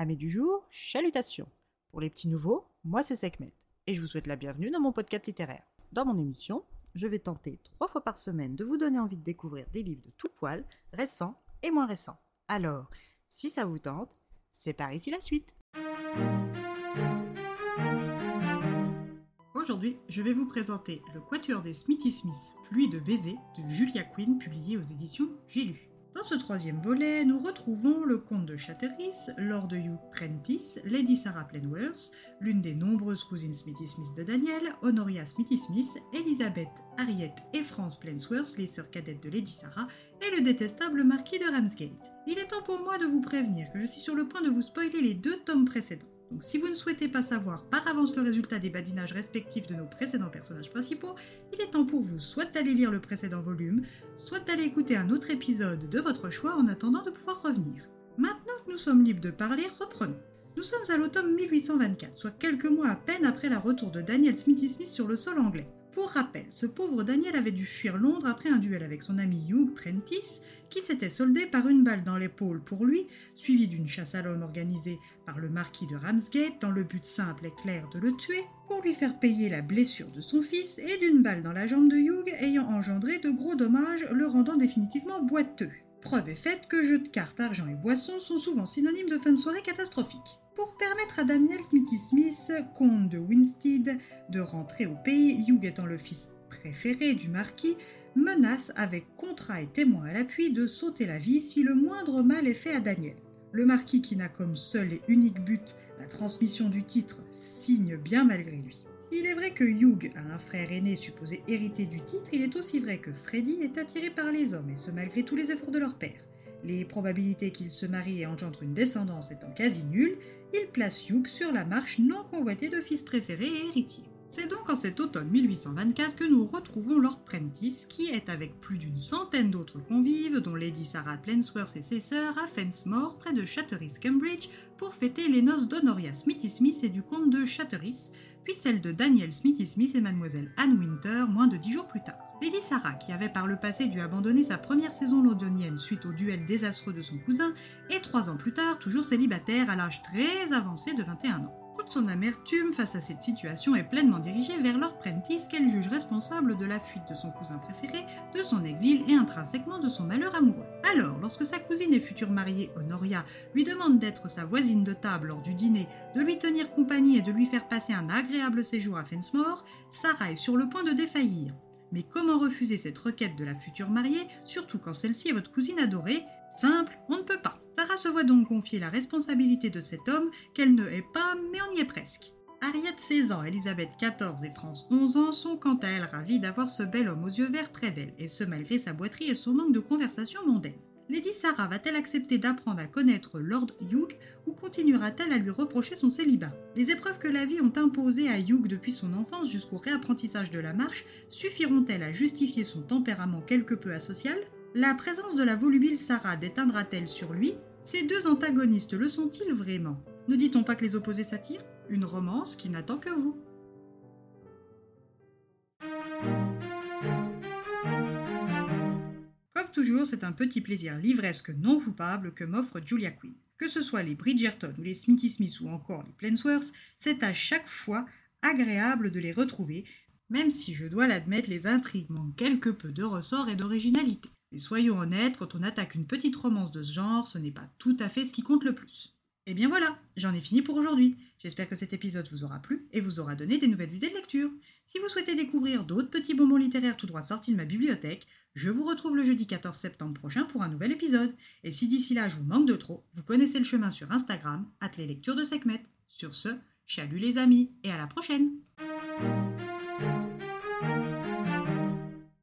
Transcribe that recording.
Amis du jour, chalutations. Pour les petits nouveaux, moi c'est Sekhmet et je vous souhaite la bienvenue dans mon podcast littéraire. Dans mon émission, je vais tenter trois fois par semaine de vous donner envie de découvrir des livres de tout poil, récents et moins récents. Alors, si ça vous tente, c'est par ici la suite. Aujourd'hui, je vais vous présenter Le Quatuor des Smithy Smith, Pluie de baisers de Julia Quinn, publié aux éditions J'ai lu. Dans ce troisième volet, nous retrouvons le comte de Chatteris, Lord Hugh Prentice, Lady Sarah Plenworth, l'une des nombreuses cousines Smithy Smith de Daniel, Honoria Smithy Smith, Elizabeth, Harriet et France Plainsworth, les sœurs cadettes de Lady Sarah, et le détestable marquis de Ramsgate. Il est temps pour moi de vous prévenir que je suis sur le point de vous spoiler les deux tomes précédents. Donc si vous ne souhaitez pas savoir par avance le résultat des badinages respectifs de nos précédents personnages principaux, il est temps pour vous soit d'aller lire le précédent volume, soit d'aller écouter un autre épisode de votre choix en attendant de pouvoir revenir. Maintenant que nous sommes libres de parler, reprenons. Nous sommes à l'automne 1824, soit quelques mois à peine après la retour de Daniel Smithy Smith sur le sol anglais. Pour rappel, ce pauvre Daniel avait dû fuir Londres après un duel avec son ami Hugh Prentice, qui s'était soldé par une balle dans l'épaule pour lui, suivi d'une chasse à l'homme organisée par le marquis de Ramsgate dans le but simple et clair de le tuer, pour lui faire payer la blessure de son fils, et d'une balle dans la jambe de Hugh ayant engendré de gros dommages, le rendant définitivement boiteux. Preuve est faite que jeux de cartes, argent et boissons sont souvent synonymes de fin de soirée catastrophique. Pour permettre à Daniel Smithy Smith, comte de Winstead, de rentrer au pays, Hugh étant le fils préféré du marquis, menace avec contrat et témoin à l'appui de sauter la vie si le moindre mal est fait à Daniel. Le marquis, qui n'a comme seul et unique but la transmission du titre, signe bien malgré lui. Il est vrai que Hugh a un frère aîné supposé hériter du titre, il est aussi vrai que Freddy est attiré par les hommes, et ce malgré tous les efforts de leur père. Les probabilités qu'il se marie et engendre une descendance étant quasi nulles, il place Hugh sur la marche non convoitée de fils préféré et héritier. C'est donc en cet automne 1824 que nous retrouvons Lord Prentice, qui est avec plus d'une centaine d'autres convives, dont Lady Sarah Plainsworth et ses sœurs, à Fensmore, près de Chatteris, Cambridge, pour fêter les noces d'Honoria Smithy Smith et du comte de Chatteris, puis celle de Daniel Smithy Smith et mademoiselle Anne Winter moins de dix jours plus tard. Lady Sarah, qui avait par le passé dû abandonner sa première saison londonienne suite au duel désastreux de son cousin, est trois ans plus tard toujours célibataire à l'âge très avancé de 21 ans. Toute son amertume face à cette situation est pleinement dirigée vers Lord Prentice qu'elle juge responsable de la fuite de son cousin préféré, de son exil et intrinsèquement de son malheur amoureux. Alors, lorsque sa cousine et future mariée, Honoria, lui demande d'être sa voisine de table lors du dîner, de lui tenir compagnie et de lui faire passer un agréable séjour à Fensmore, Sarah est sur le point de défaillir. Mais comment refuser cette requête de la future mariée, surtout quand celle-ci est votre cousine adorée Simple, on ne peut pas. Sarah se voit donc confier la responsabilité de cet homme qu'elle ne hait pas, mais on y est presque. Harriet 16 ans, Elisabeth 14 et France 11 ans sont quant à elles ravies d'avoir ce bel homme aux yeux verts près d'elle, et ce malgré sa boiterie et son manque de conversation mondaine. Lady Sarah va-t-elle accepter d'apprendre à connaître Lord Hugh ou continuera-t-elle à lui reprocher son célibat? Les épreuves que la vie ont imposées à Hugh depuis son enfance jusqu'au réapprentissage de la marche suffiront-elles à justifier son tempérament quelque peu asocial? La présence de la volubile Sarah déteindra-t-elle sur lui ces deux antagonistes le sont-ils vraiment Ne dit-on pas que les opposés s'attirent Une romance qui n'attend que vous. Comme toujours, c'est un petit plaisir livresque non coupable que m'offre Julia Quinn. Que ce soit les Bridgerton ou les Smithy Smith ou encore les Plainsworth, c'est à chaque fois agréable de les retrouver, même si je dois l'admettre, les intrigues manquent quelque peu de ressort et d'originalité. Mais soyons honnêtes, quand on attaque une petite romance de ce genre, ce n'est pas tout à fait ce qui compte le plus. Et bien voilà, j'en ai fini pour aujourd'hui. J'espère que cet épisode vous aura plu et vous aura donné des nouvelles idées de lecture. Si vous souhaitez découvrir d'autres petits bonbons littéraires tout droit sortis de ma bibliothèque, je vous retrouve le jeudi 14 septembre prochain pour un nouvel épisode. Et si d'ici là je vous manque de trop, vous connaissez le chemin sur Instagram, at lectures de Sekhmet. Sur ce, chalut les amis et à la prochaine!